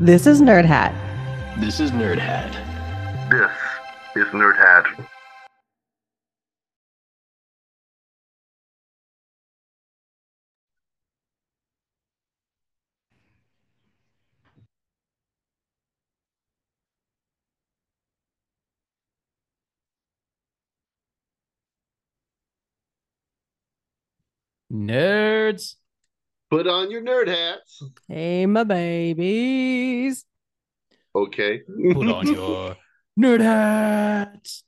This is Nerd Hat. This is Nerd Hat. This is Nerd Hat. Nerds. Put on your nerd hats. Hey, my babies. Okay. Put on your nerd hats.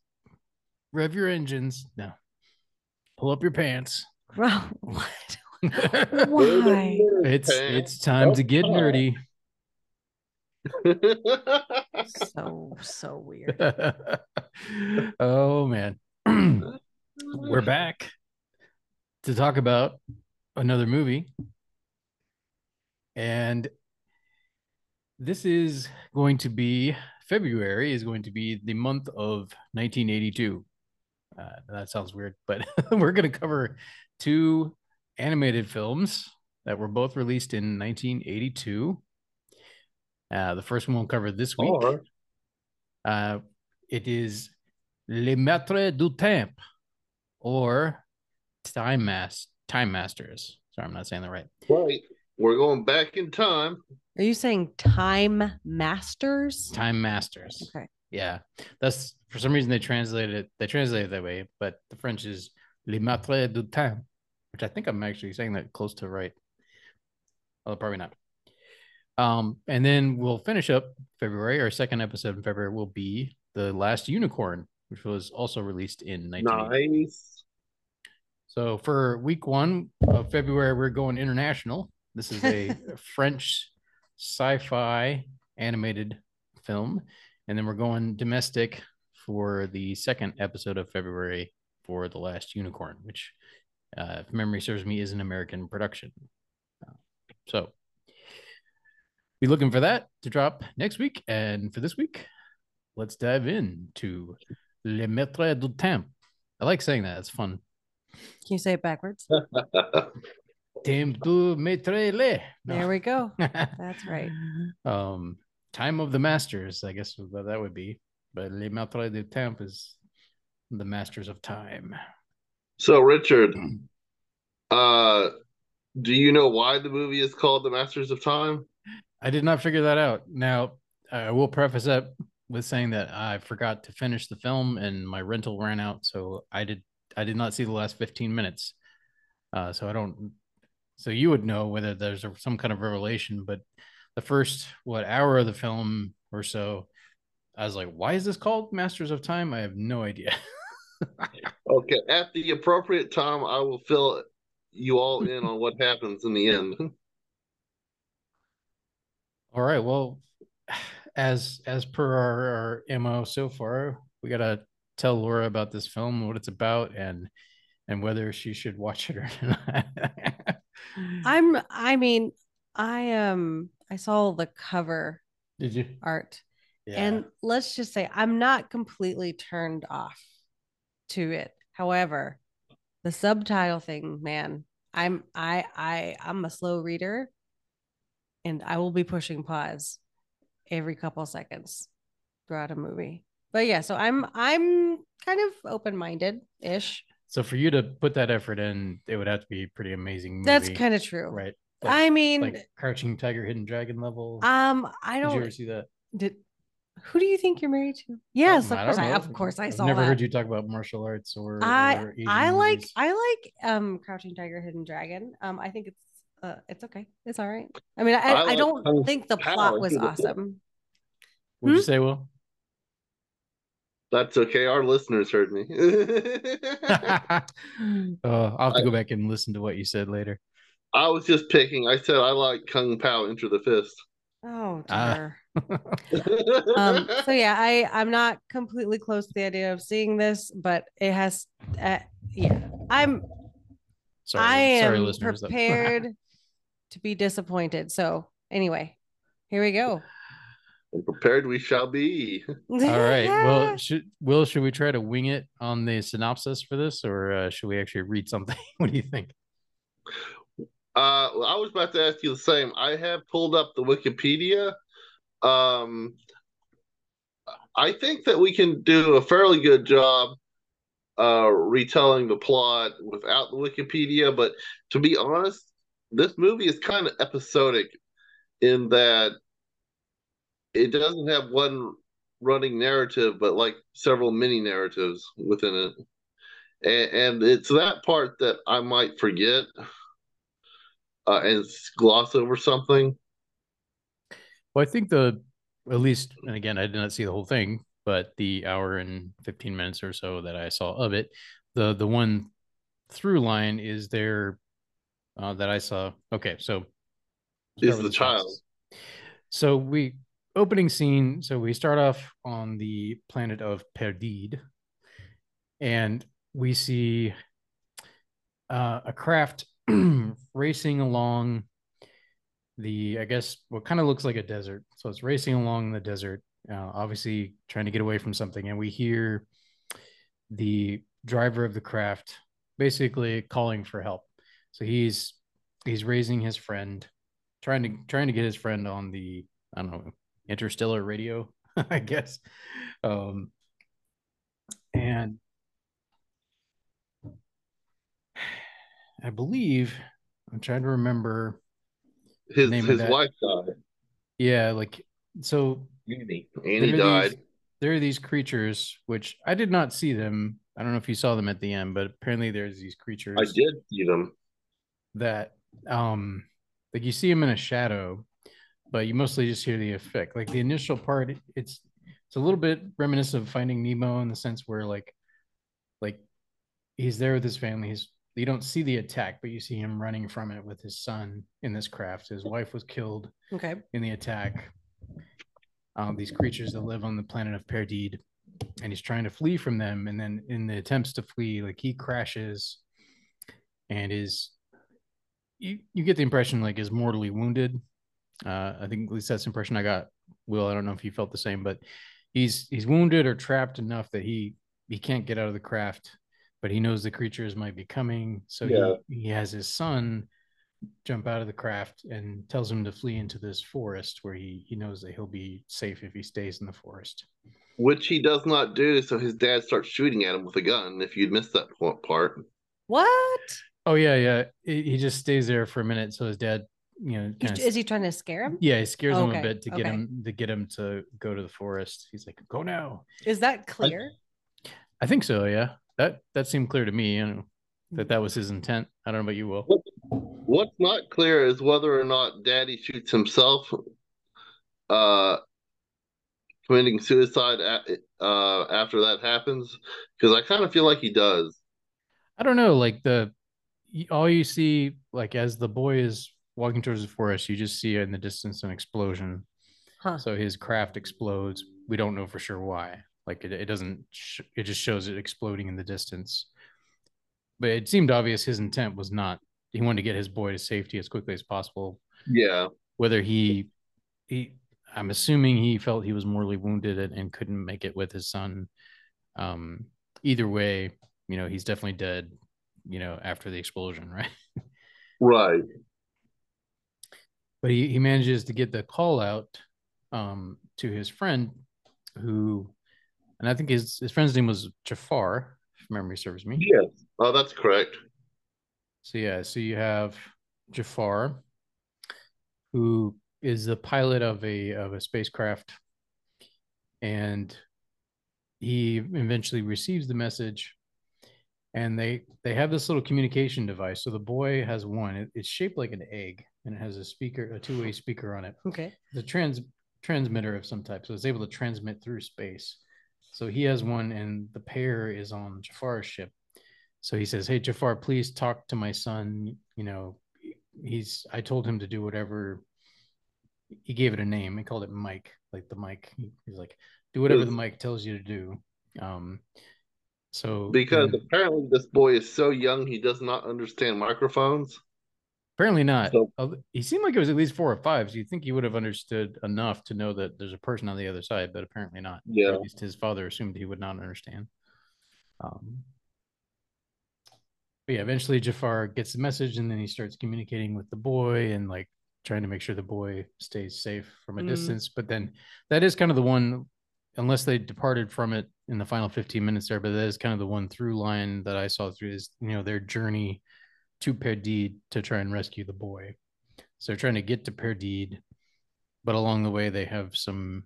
Rev your engines. No. Pull up your pants. Well, what? it's Why? it's time to get nerdy. so so weird. oh man. We're back to talk about another movie. And this is going to be February is going to be the month of 1982. Uh, that sounds weird, but we're going to cover two animated films that were both released in 1982. Uh, the first one we'll cover this week. Or- Uh, it is Les Maîtres du Temps or Time Mas- Time Masters. Sorry, I'm not saying that right. right. We're going back in time. Are you saying Time Masters? Time Masters. Okay. Yeah, that's for some reason they translated it. They translated it that way, but the French is Les Maîtres du Temps, which I think I'm actually saying that close to right. Oh, probably not. Um, and then we'll finish up February. Our second episode in February will be the Last Unicorn, which was also released in 1980. Nice. So for week one of February, we're going international. This is a French sci-fi animated film, and then we're going domestic for the second episode of February for the Last Unicorn, which, uh, if memory serves me, is an American production. So be looking for that to drop next week, and for this week, let's dive into Le Maître du Temps. I like saying that; it's fun. Can you say it backwards? Temps du maître le. There we go. That's right. um, time of the masters, I guess what that would be. But les maîtres du temps is the masters of time. so, Richard, uh, do you know why the movie is called The Masters of Time? I did not figure that out. Now, I will preface that with saying that I forgot to finish the film and my rental ran out, so I did I did not see the last 15 minutes. Uh, so I don't so you would know whether there's a, some kind of revelation, but the first what hour of the film or so, I was like, why is this called Masters of Time? I have no idea. Okay. At the appropriate time, I will fill you all in on what happens in the end. All right. Well, as as per our, our mo so far, we gotta tell Laura about this film, what it's about, and and whether she should watch it or not. I'm I mean, I um I saw the cover Did you? art Yeah. and let's just say I'm not completely turned off to it. However, the subtitle thing, man, I'm I I I'm a slow reader and I will be pushing pause every couple seconds throughout a movie. But yeah, so I'm I'm kind of open-minded ish. So for you to put that effort in, it would have to be a pretty amazing. Movie, That's kind of true. right. I mean, like Crouching Tiger, Hidden Dragon level. um, I Did you don't ever see that? did. Who do you think you're married to? Yes, Um, of I course. I, know. of course, I I've saw never that. heard you talk about martial arts or. I or I like movies. I like um Crouching Tiger, Hidden Dragon. Um, I think it's uh it's okay. It's all right. I mean, I I I, like don't Kung think the plot was awesome. What'd you Hmm? say, Will? That's okay. Our listeners heard me. oh, I'll have to go back and listen to what you said later. I was just picking. I said I like Kung Pow Enter the Fist. Oh Ah. dear. um. So yeah, I I'm not completely close to the idea of seeing this, but it has. Uh, yeah, I'm Sorry, I sorry, am listeners. prepared to be disappointed. So anyway, here we go. Prepared we shall be. All right. Well, should Will should we try to wing it on the synopsis for this, or uh, should we actually read something? what do you think? Uh, well, I was about to ask you the same. I have pulled up the Wikipedia, Um, I think that we can do a fairly good job uh, retelling the plot without the Wikipedia. But to be honest, this movie is kind of episodic in that it doesn't have one running narrative, but like several mini narratives within it. And, and it's that part that I might forget uh, and gloss over something. Well, I think the at least, and again, I did not see the whole thing, but the hour and 15 minutes or so that I saw of it, the the one through line is there uh, that I saw. Okay, so is the child. So we opening scene. So we start off on the planet of Perdide, and we see uh, a craft racing along the, I guess, what kind of looks like a desert. So it's racing along the desert, uh, obviously trying to get away from something, and we hear the driver of the craft basically calling for help. So he's he's raising his friend, trying to trying to get his friend on the I don't know interstellar radio, I guess. Um, and I believe I'm trying to remember his his wife died. Yeah, like so Annie. Annie died. These, there are these creatures which I did not see them. I don't know if you saw them at the end, but apparently there's these creatures. I did see them. That um like you see them in a shadow but you mostly just hear the effect. Like the initial part, it's it's a little bit reminiscent of Finding Nemo in the sense where like like he's there with his family. He's you don't see the attack, but you see him running from it with his son in this craft. His wife was killed okay. in the attack. Um, these creatures that live on the planet of Perdide, and he's trying to flee from them. And then in the attempts to flee, like he crashes and is you, you get the impression like is mortally wounded uh, I think at least that's the impression I got. Will, I don't know if you felt the same, but he's he's wounded or trapped enough that he he can't get out of the craft, but he knows the creatures might be coming. So yeah. he, he has his son jump out of the craft and tells him to flee into this forest where he he knows that he'll be safe if he stays in the forest. Which he does not do, so his dad starts shooting at him with a gun. If you'd missed that part. What? Oh yeah, yeah. He just stays there for a minute, so his dad you know, is he trying to scare him? Yeah, he scares him a bit to get okay. him to get him to go to the forest. He's like, "Go now." Is that clear? I, I think so. Yeah, that that seemed clear to me. You know, that that was his intent. I don't know about you, Will. What's not clear is whether or not Daddy shoots himself, uh, committing suicide at, uh, after that happens, because I kind of feel like he does. I don't know. Like the all you see, like as the boy is walking towards the forest, you just see in the distance an explosion. Huh. So his craft explodes. We don't know for sure why. Like it, it doesn't. Sh- it just shows it exploding in the distance. But it seemed obvious his intent was not. He wanted to get his boy to safety as quickly as possible. Yeah. Whether he, he, I'm assuming he felt he was mortally wounded and, and couldn't make it with his son. Um, either way, you know, he's definitely dead. You know, after the explosion, right? Right but he, he manages to get the call out um, to his friend who and i think his, his friend's name was jafar if memory serves me. Yes. Oh that's correct. So yeah so you have jafar who is the pilot of a of a spacecraft and he eventually receives the message and they they have this little communication device so the boy has one it, it's shaped like an egg and it has a speaker, a two-way speaker on it. Okay. The trans transmitter of some type, so it's able to transmit through space. So he has one, and the pair is on Jafar's ship. So he says, "Hey Jafar, please talk to my son. You know, he's. I told him to do whatever. He gave it a name. He called it Mike, like the Mike. He's like, do whatever the Mike tells you to do. Um, so because apparently this boy is so young, he does not understand microphones. Apparently not. So, he seemed like it was at least four or five. So you think he would have understood enough to know that there's a person on the other side, but apparently not. Yeah. Or at least his father assumed he would not understand. Um, but yeah, eventually Jafar gets the message and then he starts communicating with the boy and like trying to make sure the boy stays safe from a Mm. distance. But then that is kind of the one, unless they departed from it in the final 15 minutes there, but that is kind of the one through line that I saw through is, you know, their journey to Perdide to try and rescue the boy. So they're trying to get to Perdide, but along the way they have some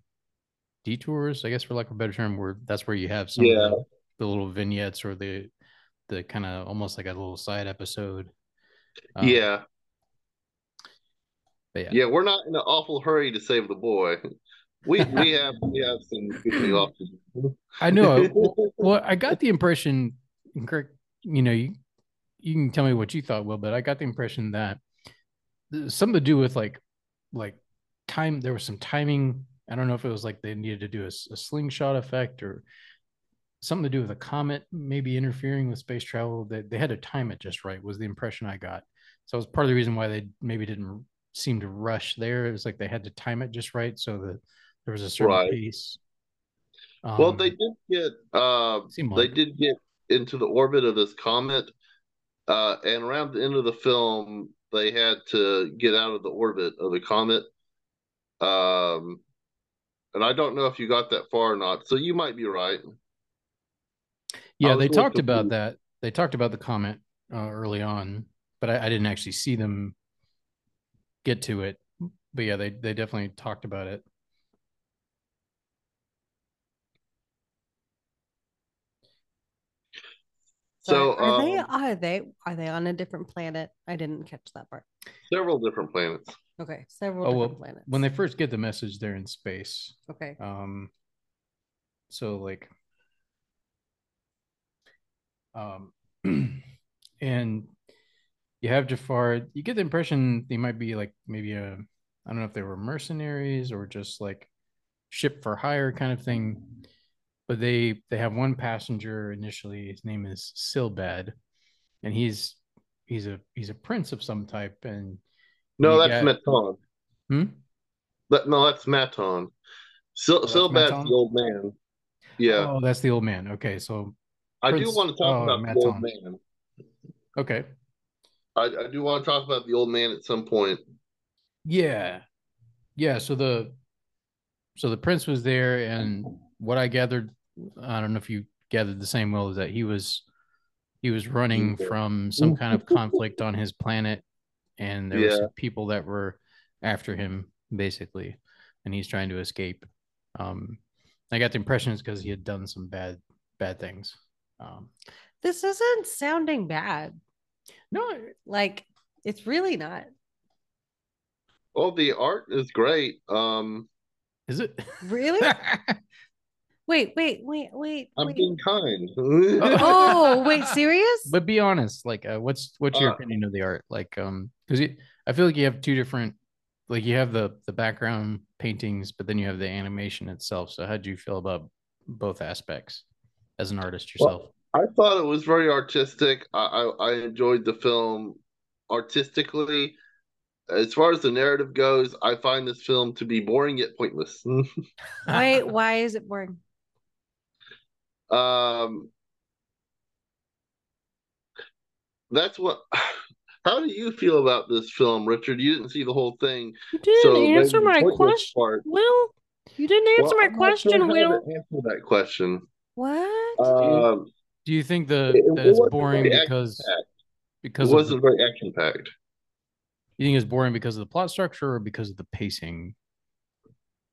detours, I guess for lack of a better term, where that's where you have some Yeah. of the, the little vignettes or the the kind of almost like a little side episode. Um, yeah, but yeah. yeah, we're not in an awful hurry to save the boy. We we have we have some off. I know. well, I got the impression, and correct, you know, you you can tell me what you thought, Will, but I got the impression that something to do with like like time. There was some timing. I don't know if it was like they needed to do a slingshot effect or something to do with a comet maybe interfering with space travel. That they had to time it just right. Was the impression I got. So it was part of the reason why they maybe didn't seem to rush there. It was like they had to time it just right so that there was a certain Right. pace. well, Um, they did get uh, they did get into the orbit of this comet, uh, and around the end of the film, they had to get out of the orbit of the comet. Um, and I don't know if you got that far or not, so you might be right. Yeah, they talked about that. They talked about the comet uh, early on, but I, I didn't actually see them get to it. But yeah, they they definitely talked about it. So are they um, are they are they on a different planet? I didn't catch that part. several different planets. Okay, several Oh well, different planets. when they first get the message, they're in space. okay, Um, so like, um, and you have Jafar. You get the impression they might be like maybe a I don't know if they were mercenaries or just like ship for hire kind of thing. But they they have one passenger initially. His name is Silbad, and he's he's a he's a prince of some type. And No, that's got- Maton. Hmm? That, no, that's Maton. Sil- Oh, Silbad's Maton? the old man. Yeah, oh, that's the old man. Okay, so I do want to talk oh, about the old Maton. man. okay, I, I do want to talk about the old man at some point. Yeah. Yeah, so the so the prince was there and what I gathered I don't know if you gathered the same will is that he was he was running from some kind of conflict on his planet and there were Yeah. some people that were after him basically and he's trying to escape. Um I got the impression it's because he had done some bad bad things. Um this isn't sounding bad. no Like it's really not. Well, the art is great. Um, is it Really? wait, wait, wait, wait, I'm wait. being kind. Oh, wait, serious? but be honest like uh, what's what's your Uh, opinion of the art like um because i feel like you have two different like you have the the background paintings but then you have the animation itself so how do you feel about both aspects as an artist Well, yourself I thought it was very artistic. I, I, I enjoyed the film artistically. As far as the narrative goes, I find this film to be boring yet pointless. wait, why is it boring? Um, that's what. How do you feel about this film, Richard? You didn't see the whole thing, You didn't so answer my question. part- Will, you didn't answer Well, my I'm question, sure how Will. to answer that question. What? Um, do you think the It- that it's boring very because it because of wasn't very action packed. you think it's boring because of the plot structure or because of the pacing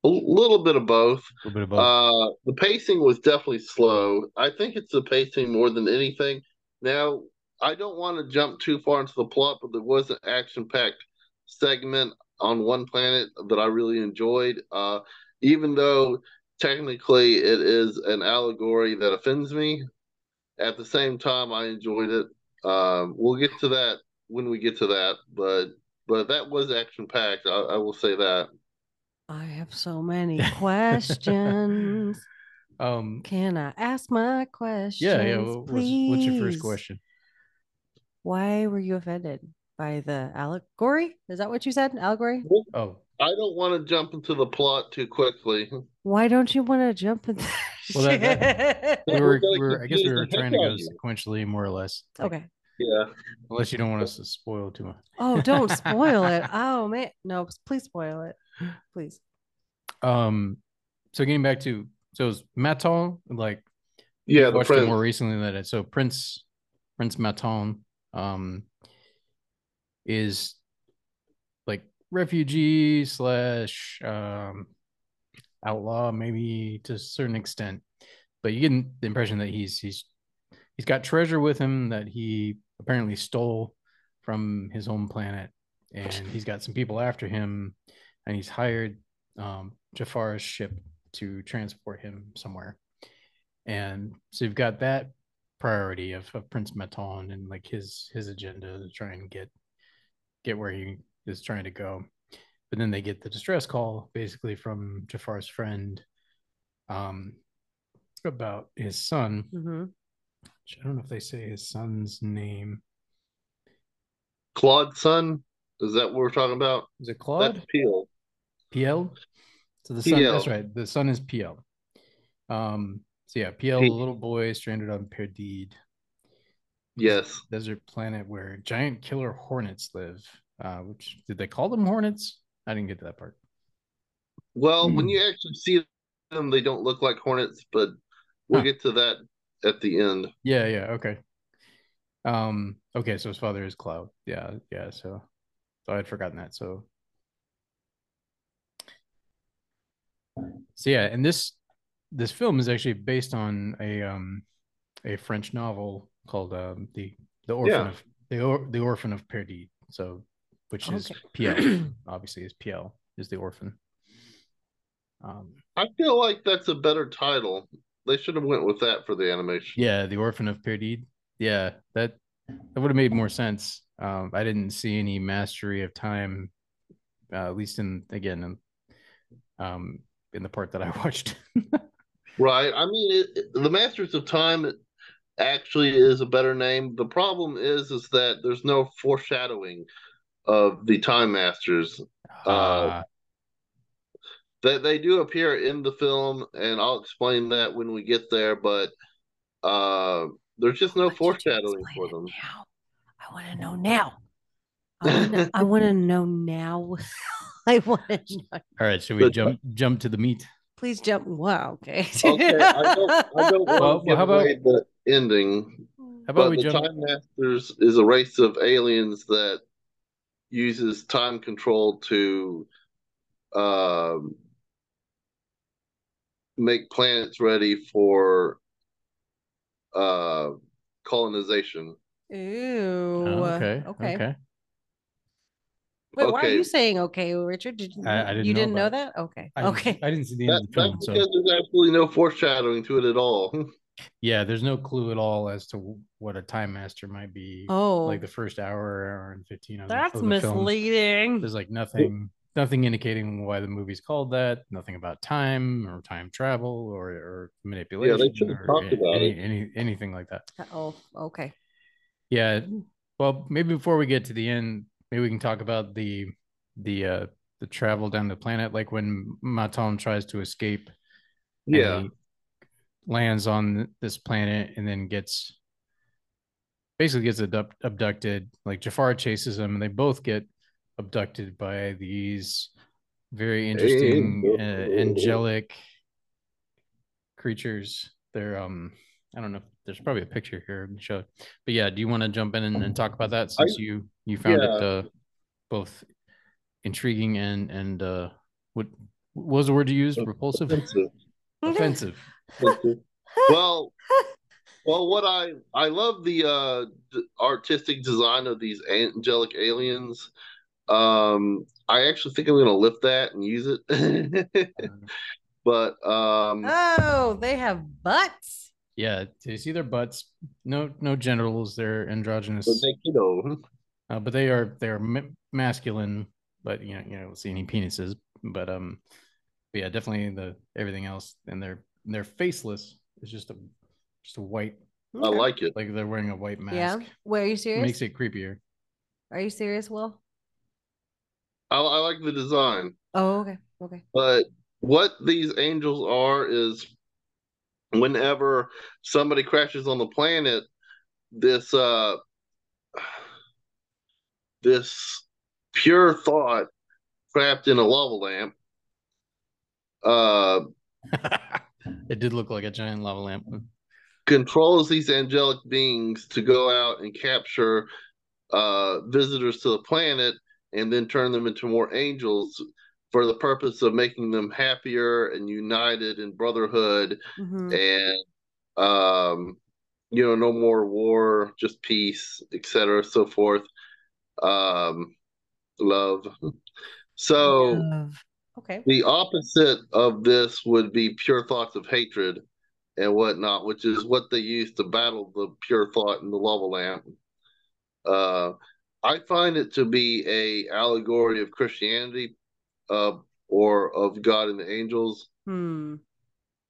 A little bit of both. a bit of both Uh, the pacing was definitely slow. I think it's the pacing more than anything. Now, I don't want to jump too far into the plot, but there was an action-packed segment on one planet that I really enjoyed. Uh, even though technically it is an allegory that offends me, at the same time I enjoyed it. Um, we'll get to that when we get to that, but but that was action-packed. I, I will say that. I have so many questions. um Can I ask my questions? yeah yeah wha- what's, what's your first question Why were you offended by the allegory? Is that what you said? Allegory? oh I don't want to jump into the plot too quickly. Why don't you want to jump in? Well, that- shit? we We're were, we were I guess we confuse were trying to go sequentially more or less okay. Yeah. Unless you don't want us to spoil too much. Oh, don't spoil it. Oh man, no, please spoil it, please. Um, so getting back to so it's Maton, like Yeah, the watched it more recently than it. So Prince Prince Maton um is like refugee slash um outlaw maybe to a certain extent. But you get the impression that he's he's he's got treasure with him that he apparently stole from his home planet and he's got some people after him and he's hired um Jafar's ship to transport him somewhere. And so you've got that priority of, of Prince Maton and like his his agenda to try and get get where he is trying to go. But then they get the distress call basically from Jafar's friend um about his son. hmm which I don't know if they say his son's name. Claude's son. Is that what we're talking about? Is it Claude? That's Piel. Piel. So the son, Piel. that's right. The sun is Piel. Um, so yeah, Piel, P- the little boy stranded on Perdide, Yes. desert planet where giant killer hornets live. Uh, which did they call them hornets? I didn't get to that part. Well, when Hmm. you actually see them, they don't look like hornets, but we'll Huh. get to that at the end. Yeah, yeah, okay. Um, okay, so his father is Claude. Yeah, yeah, so so I had forgotten that. So so yeah, and this this film is actually based on a um a French novel called um the the orphan Yeah. of the or, the orphan of Perdide. So which is Okay. Piel, obviously is Piel is the orphan. Um I feel like that's a better title. They should have went with that for the animation. Yeah, the Orphan of Perdide. Yeah, that that would have made more sense. Um, I didn't see any mastery of time, uh, at least in again in, um, in the part that I watched. Right. I mean, it, it- the Masters of Time actually is a better name. The problem is, is that there's no foreshadowing of the Time Masters. Uh, That they do appear in the film, and I'll explain that when we get there. But uh, there's just no I want you to foreshadowing for them. Now. I want to know now. I want to. I want to know now. I want to know. all right, should we But- jump jump to the meat? Please jump. Wow. Okay. Okay, I don't, I don't want Well, how about- the ending. How about But we the jump? Time Masters is a race of aliens that uses time control to um, make planets ready for uh, colonization. Ooh. Oh, okay, Okay. okay. Wait, why are you saying okay, Richard? Did you, I- I didn't you know didn't know about that? Okay. I okay. I didn't see the end That, of the film, that's so because there's absolutely no foreshadowing to it at all. yeah, there's no clue at all as to what a time master might be. Oh, like the first hour, hour and fifteen of the, that's of the film. misleading. There's like nothing, nothing indicating why the movie's called that. Nothing about time or time travel or, or manipulation. Yeah, they should have or talked a- about any, it. any anything like that. Oh, okay. Yeah. Well, maybe before we get to the end, maybe we can talk about the the uh the travel down the planet, like when Maton tries to escape. Yeah. lands on this planet and then gets basically gets abduct, abducted. Like Jafar chases him, and they both get abducted by these very interesting, uh, angelic creatures. They're um, I don't know. There's probably a picture here to show. But yeah, do you want to jump in and, and talk about that since you you found it uh, both intriguing and and uh, what, what was the word you used? Repulsive, Offensive. offensive. Offensive. well, well, what I I love the uh, d- artistic design of these angelic aliens. Um, I actually think I'm going to lift that and use it. but um, Oh, they have butts. Yeah, they see their butts. No, no genitals. They're androgynous, but they, you know, uh, but they are they are ma- masculine. But you know, you don't see any penises. But um, but yeah, definitely the everything else, and they're they're faceless. It's just a just a white, I like it. like they're wearing a white mask. Yeah. Where Wait, are you It serious? makes it creepier. Are you serious, Will? I, I like the design. Oh, okay. Okay. But what these angels are is whenever somebody crashes on the planet, this uh this pure thought trapped in a lava lamp. Uh, it did look like a giant lava lamp. controls these angelic beings to go out and capture uh, visitors to the planet and then turn them into more angels for the purpose of making them happier and united in brotherhood Mhm. and um you know no more war just peace etc so forth um love so Love. Okay. the opposite of this would be pure thoughts of hatred and whatnot, which is what they use to battle the pure thought in the lava lamp. Uh, I find it to be a allegory of Christianity, uh, or of God and the angels. Hmm.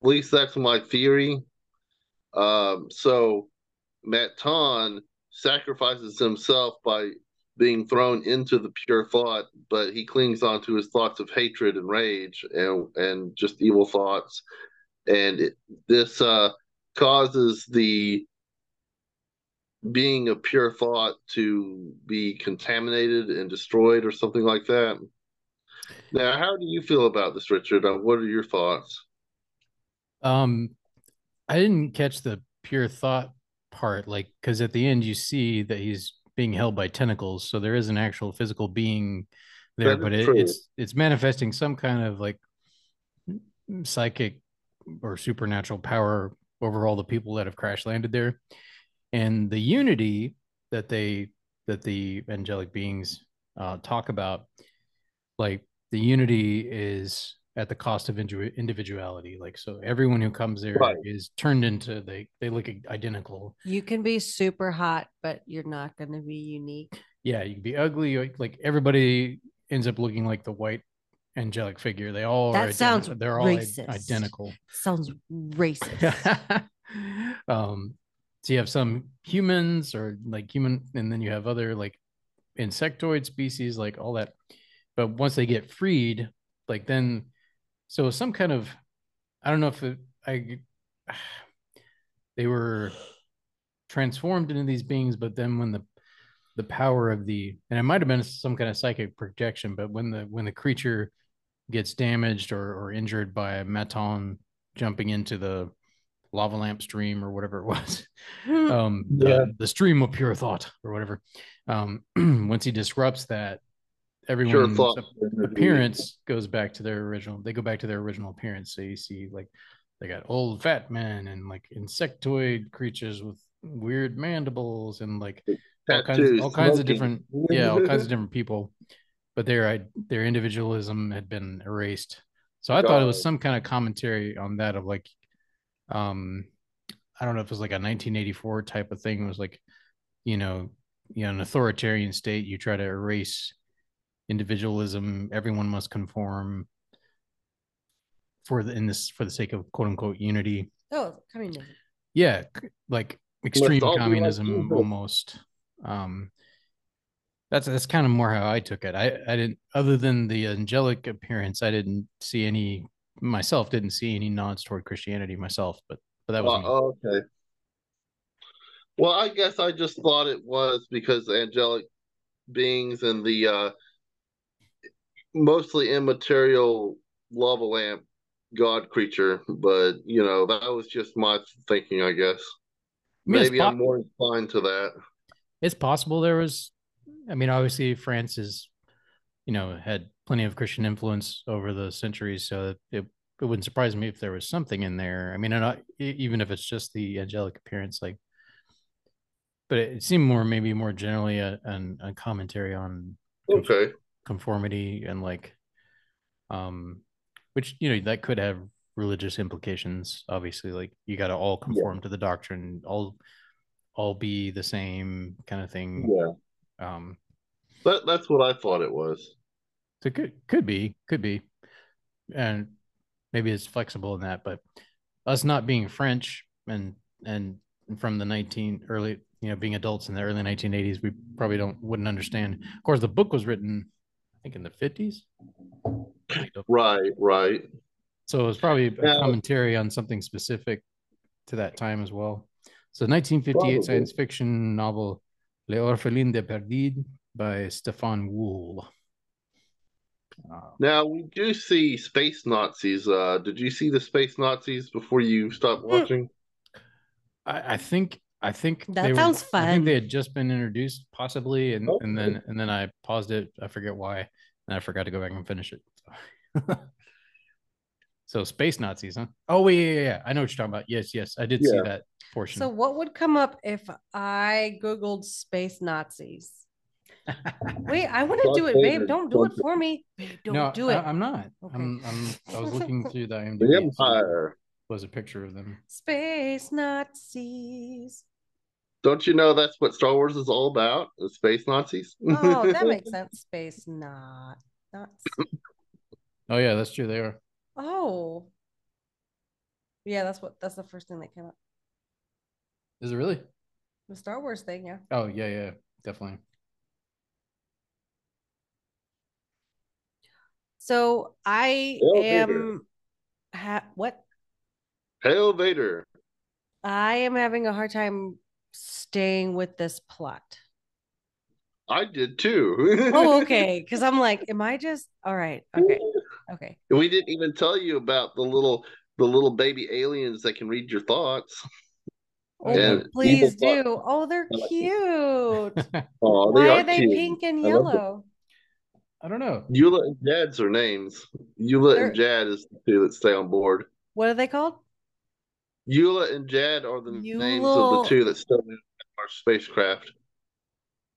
At least that's my theory. Um, so Maton sacrifices himself by being thrown into the pure thought, but he clings on to his thoughts of hatred and rage and and just evil thoughts, and it, this uh, causes the being a pure thought to be contaminated and destroyed or something like that. Now, how do you feel about this, Richard? Uh, what are your thoughts? Um, I didn't catch the pure thought part, like because at the end you see that he's being held by tentacles, so there is an actual physical being there, but it, it's it's manifesting some kind of like psychic or supernatural power over all the people that have crash landed there, and the unity that they that the angelic beings uh, talk about, like the unity is at the cost of individu- individuality. Like so, everyone who comes there is Right. turned into they they look identical. You can be super hot, but you're not going to be unique. Yeah, you can be ugly. Like, like everybody ends up looking like the white angelic figure. They all That are sounds they're all i- racist. identical. Sounds racist. um, so you have some humans or like human, and then you have other like insectoid species, like all that. But once they get freed, like then, so some kind of, I don't know if it, I, they were transformed into these beings, but then when the the power of the and it might have been some kind of psychic projection, but when the when the creature gets damaged or, or injured by a Maton jumping into the lava lamp stream or whatever it was um the, Yeah. the stream of pure thought or whatever um once he disrupts that Pure everyone's thought. appearance goes back to their original they go back to their original appearance. So you see like they got old fat men and like insectoid creatures with weird mandibles and like all kinds, Tattoos, all kinds of different yeah all kinds of different people. But their their individualism had been erased. So i thought it was some kind of commentary on that of like um i don't know if it was like a 1984 type of thing. It was like you know you know an authoritarian state you try to erase individualism everyone must conform for the in this for the sake of quote unquote unity oh, communism. yeah like extreme all be like communism almost um that's that's kind of more how i took it i i didn't other than the angelic appearance i didn't see any myself didn't see any nods toward christianity myself but but that was me. Uh, okay. Well, I guess I just thought it was because angelic beings and the uh, mostly immaterial lava lamp god creature, but you know that was just my thinking. I guess I mean, maybe po- I'm more inclined to that. it's possible there was i mean obviously france is you know had plenty of christian influence over the centuries so it, it wouldn't surprise me if there was something in there i mean and I, even if it's just the angelic appearance like but it seemed more maybe more generally a, an, a commentary on Okay. Conformity and like um which you know that could have religious implications obviously like you got to all conform to the doctrine all all be the same kind of thing. Yeah, um that that's what I thought it was. so it could could be could be. And maybe it's flexible in that but us not being french and and from the 19 early you know being adults in the early 1980s we probably don't wouldn't understand. Of course the book was written i think in the 50s Right, right. so it was probably a Yeah. commentary on something specific to that time as well so 1958 Probably. science fiction novel Le orphelines de perdide by Stefan Wul. Uh, Now we do see space Nazis. Uh, did you see the space Nazis before you stopped Hmm. watching? I, I think I think That they were- sounds I think they had just been introduced, possibly, and Okay. and then and then I paused it. I forget why, and I forgot to go back and finish it. So, so space Nazis, huh? Oh wait, yeah, yeah, yeah. I know what you're talking about. Yes, yes, I did see that portion. So what would come up if I googled space Nazis? Wait, I want to do it, babe. Don't do it for me. Babe, don't no, do it. I, am not. Okay. I'm, I'm. I was looking through the IMDb. The and so Empire. Was a picture of them. Space Nazis. Don't you know that's what Star Wars is all about? The space Nazis. Oh, that makes sense. Space not Nazi. Oh yeah, that's true. They are. Oh. Yeah, that's what that's the first thing that came up. Is it really? The Star Wars thing, yeah. Oh yeah, yeah, definitely. So I Hail am Vader. ha- what? Hail Vader. I am having a hard time staying with this plot. I did too. Oh, okay. Because I'm like, am I just all right? Okay. Okay. We didn't even tell you about the little the little baby aliens that can read your thoughts. Oh, Yeah, please evil do. Oh, they're cute. Oh, they Why are are they cute. pink and I yellow? I don't know. Eula and Jad's are names. Eula They're- and Jad is the two that stay on board. What are they called? Eula and Jad are the names of the two that still in our spacecraft.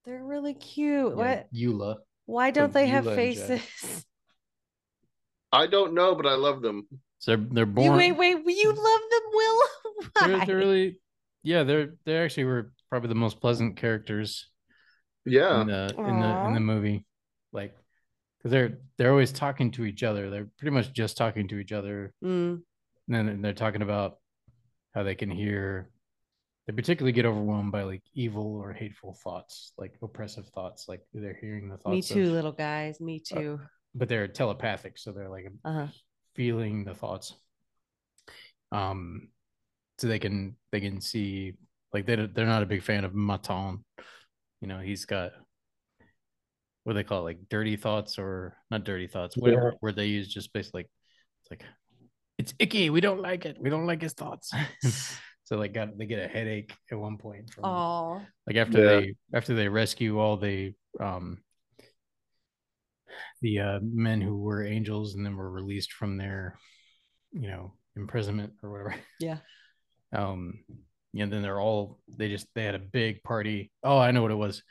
They're really cute. Yeah, What? Eula. Why don't they have Eula and Jed. faces? I don't know, but I love them. So they're they're You, born. wait, wait. You love them, Will? they're, they're really, yeah. They're they actually were probably the most pleasant characters Yeah. in the in the in the movie, like because they're they're always talking to each other. They're pretty much just talking to each other, Mm, and then they're talking about how they can hear. They particularly get overwhelmed by like evil or hateful thoughts, like oppressive thoughts. Like they're hearing the thoughts. me too, of- little guys. Me too. but they're telepathic, so they're like Uh-huh. feeling the thoughts. Um, so they can they can see like they they're not a big fan of Maton. You know, he's got what do they call it, like dirty thoughts or not dirty thoughts, whatever where they use just basically like it's like it's icky. We don't like it. We don't like his thoughts. so like got they get a headache at one point from Oh, like after Yeah. they after they rescue all the um the uh men who were angels and then were released from their you know imprisonment or whatever yeah. um and then they're all they just they had a big party oh i know what it was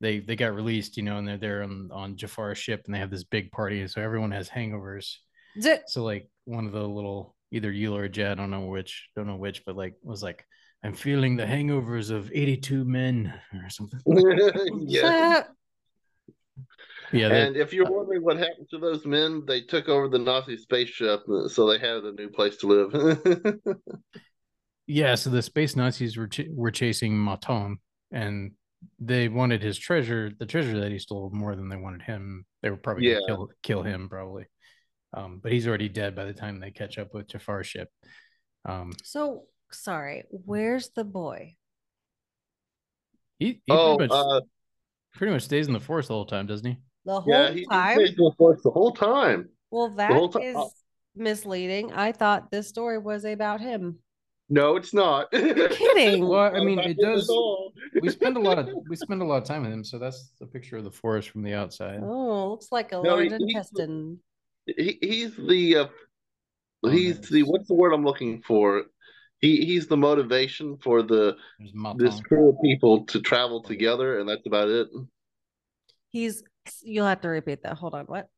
they they got released you know and they're there on on jafar's ship and they have this big party and so everyone has hangovers Z- so like one of the little either Eula or Jed, I don't know which, don't know which, but like was like, I'm feeling the hangovers of 82 men or something. yeah. Yeah, they- And if you're wondering what happened to those men, they took over the Nazi spaceship, uh, so they had a new place to live. yeah. So the space Nazis were ch- were chasing Maton, and they wanted his treasure, the treasure that he stole, more than they wanted him. They were probably gonna Yeah. kill kill him probably, um, but he's already dead by the time they catch up with Jafar's ship. Um, So sorry. Where's the boy? he, he oh, pretty, much, uh, pretty much stays in the forest the whole time, doesn't he? The whole yeah, he, he time. in the forest the whole time. well, whole that ti- is oh. misleading. I thought this story was about him. No, it's not. You're kidding. Well, I mean, it does. we spend a lot of we spend a lot of time with him so that's the picture of the forest from the outside Oh, looks like a No, he- learned he's- intestine. He, he's the uh, Oh, he's nice. the what's the word I'm looking for? He he's the motivation for the this crew of people to travel together, and that's about it. He's. You'll have to repeat that. Hold on. What?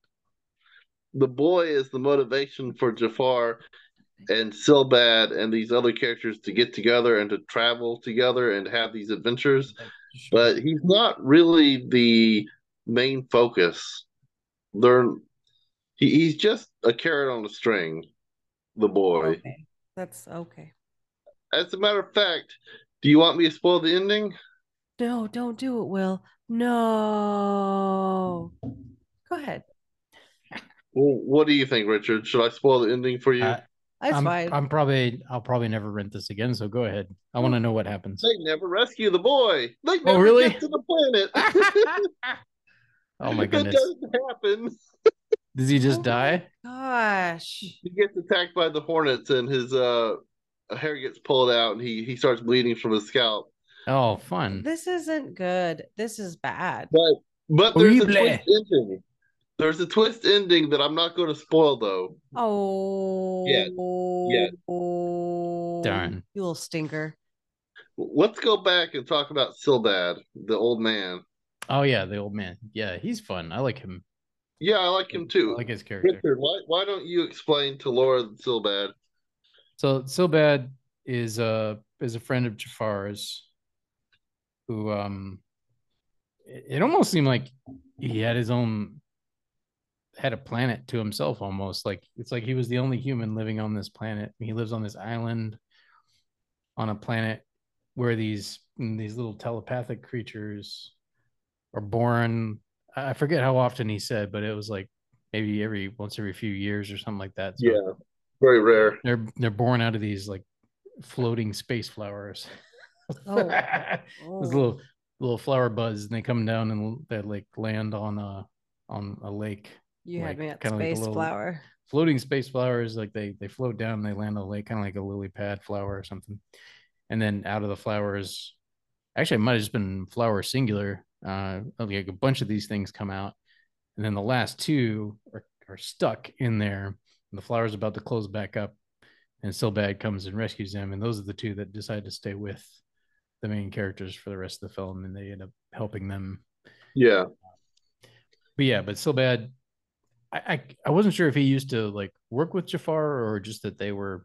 The boy is the motivation for Jafar and Silbad and these other characters to get together and to travel together and have these adventures. But he's not really the main focus. They're he, he's just a carrot on a string. The boy. Okay. That's okay. As a matter of fact, do you want me to spoil the ending? No, don't do it, Will. No. Go ahead. Well, what do you think, Richard? Should I spoil the ending for you? Uh, That's I'm, fine. I'm probably I'll probably never rent this again. So go ahead. I want to know what happens. They never rescue the boy. They never Oh, really? get to the planet. oh my That goodness! doesn't happen. Does he just Oh die? Gosh. He gets attacked by the hornets, and his uh hair gets pulled out, and he he starts bleeding from his scalp. Oh, fun. This isn't good. This is bad. But but there's a twist ending. There's a twist ending that I'm not going to spoil though. Oh. Yeah. Yeah. Darn. You little stinker. Let's go back and talk about Silbad, the old man. Oh yeah, the old man. Yeah, he's fun. I like him. Yeah, I like him too. I like his character. Richard, why why don't you explain to Laura Silbad? So Silbad is a is a friend of Jafar's, who um, it, it almost seemed like he had his own had a planet to himself almost like it's like he was the only human living on this planet. He lives on this island on a planet where these these little telepathic creatures are born. I I forget how often he said, but it was like maybe every once every few years or something like that. So Yeah, very rare. they're they're born out of these like floating space flowers. Oh. Those Oh. little little flower buds, and they come down and they like land on a on a lake. You like, had me at kinda like space little- flower. Floating space flowers, like they they float down, and they land on a lake, kind of like a lily pad flower or something. And then out of the flowers, actually, it might have just been flower singular. Uh, like a bunch of these things come out, and then the last two are, are stuck in there. And the flower's about to close back up, and Silbad comes and rescues them. And those are the two that decide to stay with the main characters for the rest of the film, and they end up helping them. Yeah, But yeah, but Silbad, I, I I wasn't sure if he used to like work with Jafar or just that they were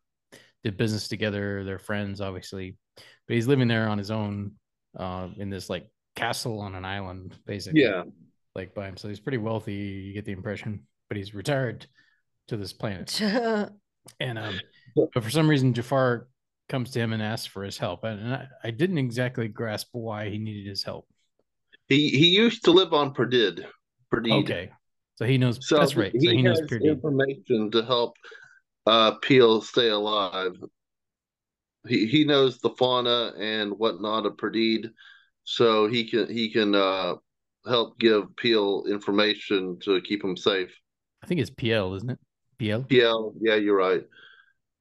did business together. They're friends, obviously, but he's living there on his own uh, in this like castle on an island, basically. yeah, like by himself. He's pretty wealthy. You get the impression, but he's retired to this planet. And um, but for some reason, Jafar comes to him and asks for his help, and, and I, I didn't exactly grasp why he needed his help. he he used to live on Perdid. Perdid. Okay, so he knows. So that's right. He, so he knows has Perdid. information to help uh Peel stay alive. He he knows the fauna and whatnot of Perdid, so he can he can uh help give Peel information to keep him safe. I think it's Piel, isn't it? Piel. Peel, yeah, you're right.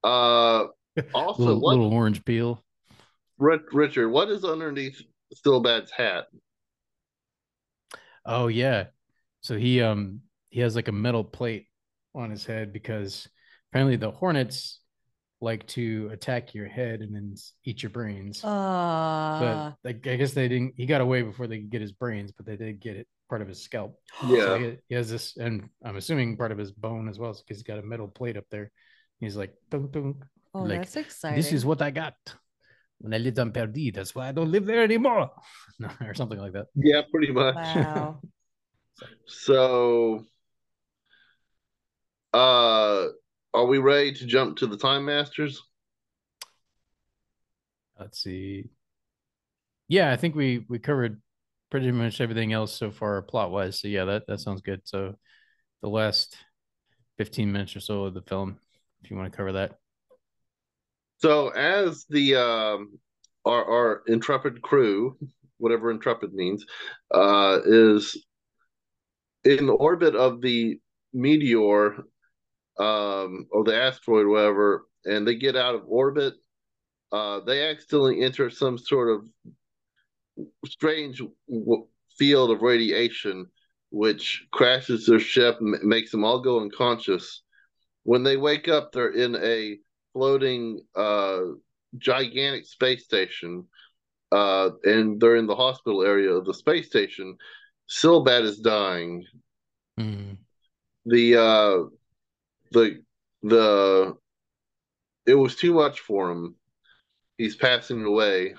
Uh, also, little, what little orange peel. Richard, what is underneath Silbad's hat? Oh yeah. So he um he has like a metal plate on his head because apparently the hornets like to attack your head and then eat your brains. Uh, but like I guess they didn't. He got away before they could get his brains, but they did get it part of his scalp. So Yeah, he, he has this, and I'm assuming part of his bone as well, because he's got a metal plate up there. He's like, dunk, dunk. oh, like, that's exciting. this is what I got when I lived on Perdid. That's why I don't live there anymore, or something like that. yeah, pretty much. wow. So, uh, are we ready to jump to the Time Masters? Let's see. Yeah, I think we we covered pretty much everything else so far plot wise. So yeah, that that sounds good. So the last 15 minutes or so of the film, if you want to cover that. So, as the um, our our intrepid crew, whatever intrepid means, uh, is in the orbit of the meteor, um, or the asteroid, whatever, and they get out of orbit. Uh, they accidentally enter some sort of strange w- field of radiation, which crashes their ship and ma- makes them all go unconscious. When they wake up, they're in a floating, uh, gigantic space station, uh, and they're in the hospital area of the space station. Silbad is dying. Hmm. The uh, the the it was too much for him. He's passing away.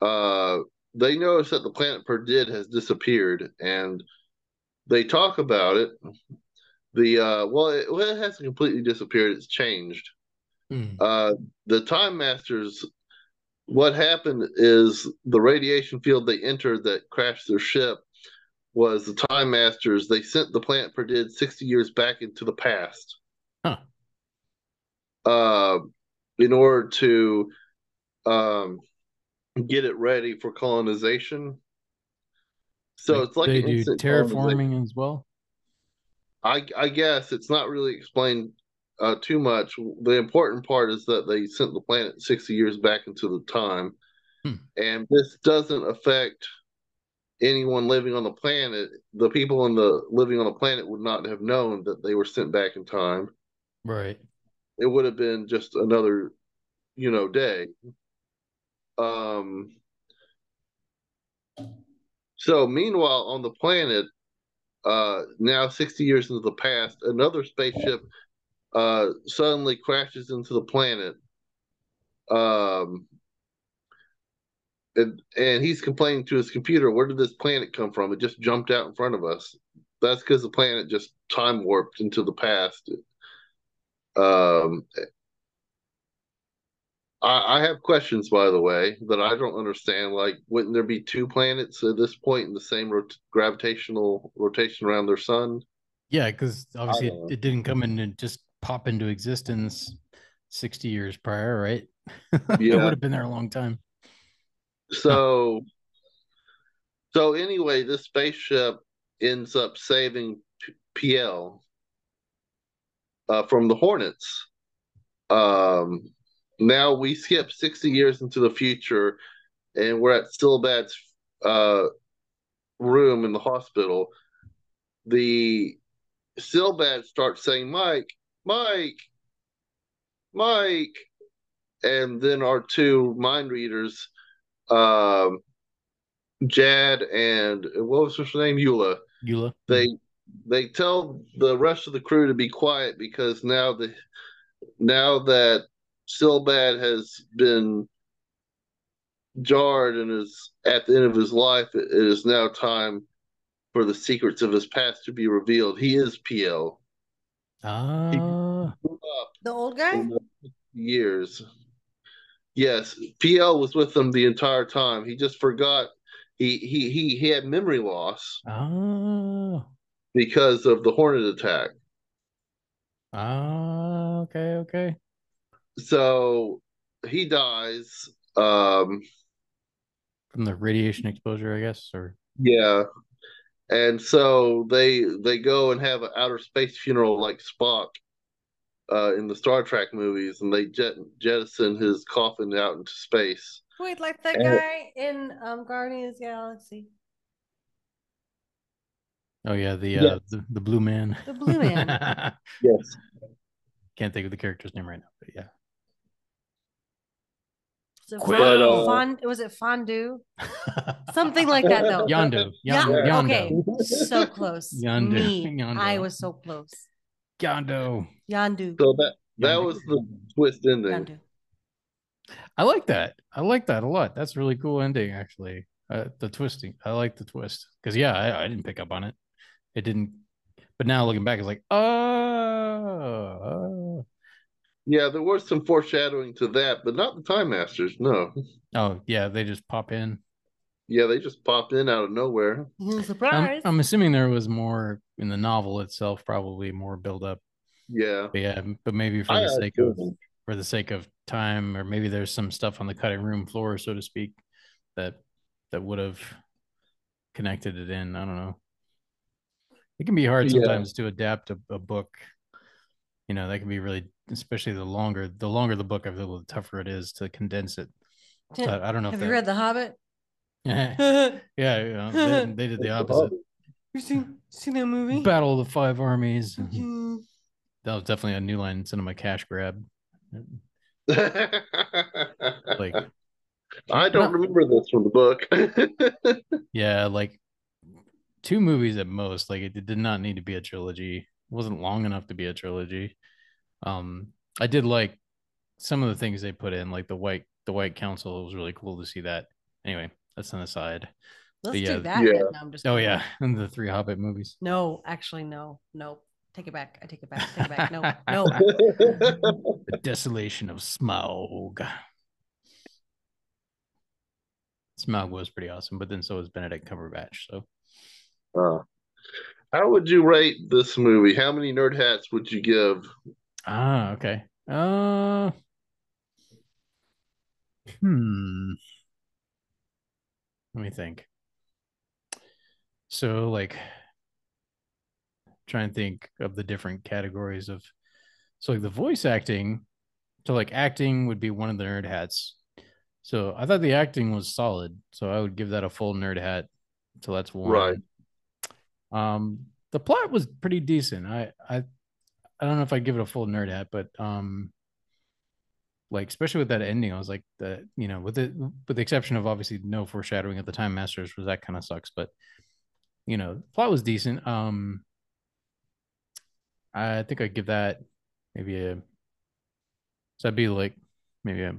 Uh, they notice that the planet Perdid has disappeared, and they talk about it. The uh, well, it, well, it hasn't completely disappeared. It's changed. Hmm. Uh, the Time Masters. What happened is the radiation field they entered that crashed their ship was the Time Masters. They sent the planet Perdid sixty years back into the past. Huh. uh, in order to um, get it ready for colonization. So Like, it's like they do terraforming as well. I I guess it's not really explained uh, too much. The important part is that they sent the planet 60 years back into the time, Hmm. and this doesn't affect anyone living on the planet. The people in the living on the planet would not have known that they were sent back in time. Right. It would have been just another, you know, day. Um. So meanwhile, on the planet, uh, now 60 years into the past, another spaceship uh, suddenly crashes into the planet. Um, and, and he's complaining to his computer, where did this planet come from? It just jumped out in front of us. That's because the planet just time warped into the past. Um, I, I have questions, by the way, that I don't understand. Like, wouldn't there be two planets at this point in the same rot- gravitational rotation around their sun? Yeah, because obviously it, it didn't come in and just pop into existence 60 years prior, right? it Yeah. would have been there a long time. So, so anyway, this spaceship ends up saving Piel uh, from the Hornets. Um, now we skip 60 years into the future, and we're at Silbad's uh, room in the hospital. The Silbad starts saying, "Mike, Mike, Mike," and then our two mind readers, um, Jad and what was his name, Yula Yula. they they tell the rest of the crew to be quiet because now the now that Silbad has been jarred and is at the end of his life, it, it is now time for the secrets of his past to be revealed. He is Piel. Ah, Grew up The old guy? in the years. Yes, Piel was with them the entire time. He just forgot. He he he he had memory loss ah, because of the Hornet attack. ah. Okay, okay. so he dies um From the radiation exposure, I guess, or yeah and so they they go and have an outer space funeral like spock uh in the star trek movies and they jet jettison his coffin out into space Wait, like that Uh, guy in um Guardians of the Galaxy. oh yeah, the Yes. uh the, the blue man. The blue man. yes Can't think of the character's name right now, but yeah. Was it, Quill. fond- uh, fond- was it fondue? Something like that though. Yondo. Yeah, Yondo. Yondo. okay. So close. Yondu. Me. Yondu. I was so close. Yondo. Yandu. so that that Yondu. was the twist ending Yandu. I like that. I like that a lot. That's a really cool ending, actually. Uh, the twisting. I like the twist because yeah, I, I didn't pick up on it. It didn't. But now looking back, it's like, oh, yeah there was some foreshadowing to that but not the time masters no oh, yeah. They just pop in. Yeah they just popped in out of nowhere I'm, Surprise. I'm assuming there was more in the novel itself, probably more build up. yeah But yeah, but maybe for I the sake of assume. for the sake of time, or maybe there's some stuff on the cutting room floor, so to speak, that that would have connected it in. I don't know. It can be hard Yeah. sometimes to adapt a, a book. You know, that can be really, especially the longer the longer the book, I feel the tougher it is to condense it. So I, I don't know Have if you that, read The Hobbit? Yeah, you you know, they, they did the opposite. You seen seen that movie? Battle of the Five Armies. Mhm. That was definitely a new line cinema cash grab. Like I don't remember this from the book. Yeah, like two movies at most. Like it did not need to be a trilogy. It wasn't long enough to be a trilogy. Um, I did like some of the things they put in, like the white the White Council. It was really cool to see that. Anyway, that's an aside. Let's yeah, do that. yeah. then. No, I'm just Oh kidding. yeah, and the three Hobbit movies. No, actually, no, no. Take it back. I take it back. Take it back. No, no. The Desolation of Smaug. Smaug was pretty awesome, but then so was Benedict Cumberbatch. So Uh, how would you rate this movie? How many nerd hats would you give? ah, okay. Uh, hmm. Let me think. So, like, trying to think of the different categories of, so like the voice acting, so like acting would be one of the nerd hats. So I thought the acting was solid. So I would give that a full nerd hat. So that's one. Right. Um, the plot was pretty decent. I I I don't know if I give it a full nerd hat, but um, like especially with that ending, I was like the you know with it with the exception of obviously no foreshadowing at the time masters was that kind of sucks, but you know the plot was decent. Um, I think I'd give that maybe a so that'd be like maybe a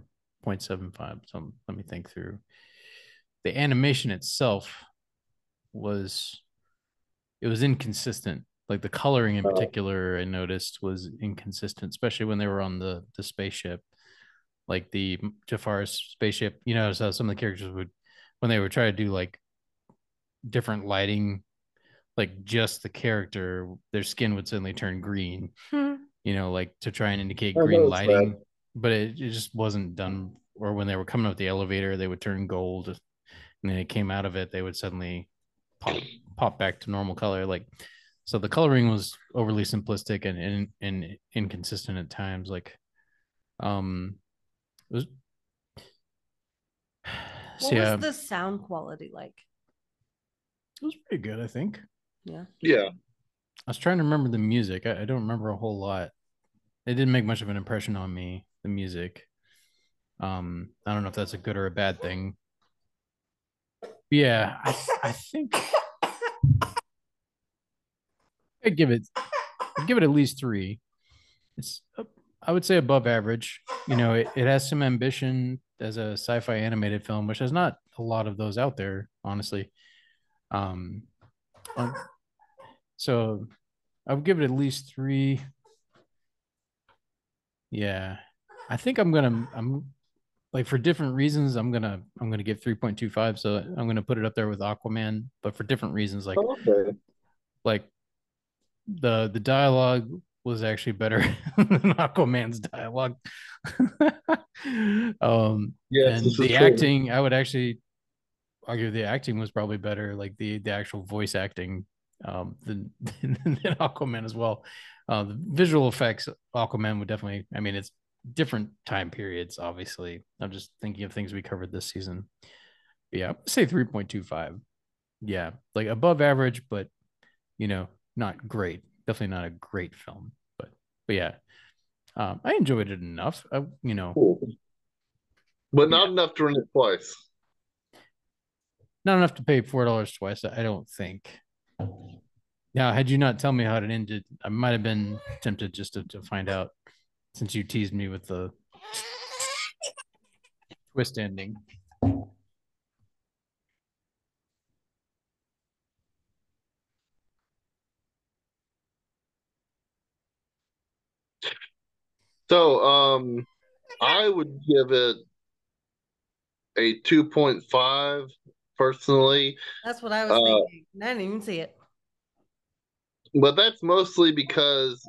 0.75. So let me think through. The animation itself was it was inconsistent. Like the coloring in Oh. particular, I noticed was inconsistent, especially when they were on the the spaceship. Like the Jafar's spaceship, you know, so some of the characters would when they would try to do like different lighting, like just the character, their skin would suddenly turn green Hmm. you know, like to try and indicate I green noticed that. lighting, but it, it just wasn't done. Or when they were coming up the elevator, they would turn gold, and then it came out of it, they would suddenly pop pop back to normal color. Like, so the coloring was overly simplistic and and, and inconsistent at times. Like, um, it was. What So, yeah, was the sound quality like? it was pretty good. I think. Yeah. Yeah. I was trying to remember the music. I, I don't remember a whole lot. It didn't make much of an impression on me. The music. Um, I don't know if that's a good or a bad thing. Yeah, I, I think I'd give it I'd give it at least three. It's uh, I would say above average. You know, it, it has some ambition as a sci-fi animated film, which there's not a lot of those out there, honestly. Um, um, so I would give it at least three. Yeah, I think I'm gonna I'm like for different reasons I'm gonna I'm gonna give 3.25. So I'm gonna put it up there with Aquaman, but for different reasons. Like Okay. like the the dialogue was actually better than Aquaman's dialogue. um Yes, and the true. acting, I would actually argue the acting was probably better, like the the actual voice acting um than than, than Aquaman as well. Uh the visual effects, Aquaman would definitely I mean it's different time periods, obviously. I'm just thinking of things we covered this season. But yeah, say 3.25. Yeah, like above average, but you know, not great. Definitely not a great film, but but yeah, um, I enjoyed it enough. I, you know, Cool. But not enough to run it twice. not enough to pay four dollars twice. I don't think. Now, had you not tell me how it ended, I might have been tempted just to, to find out, since you teased me with the twist ending. So, um, I would give it a 2.5 personally, That's what I was Uh, thinking. I didn't even see it. but that's mostly because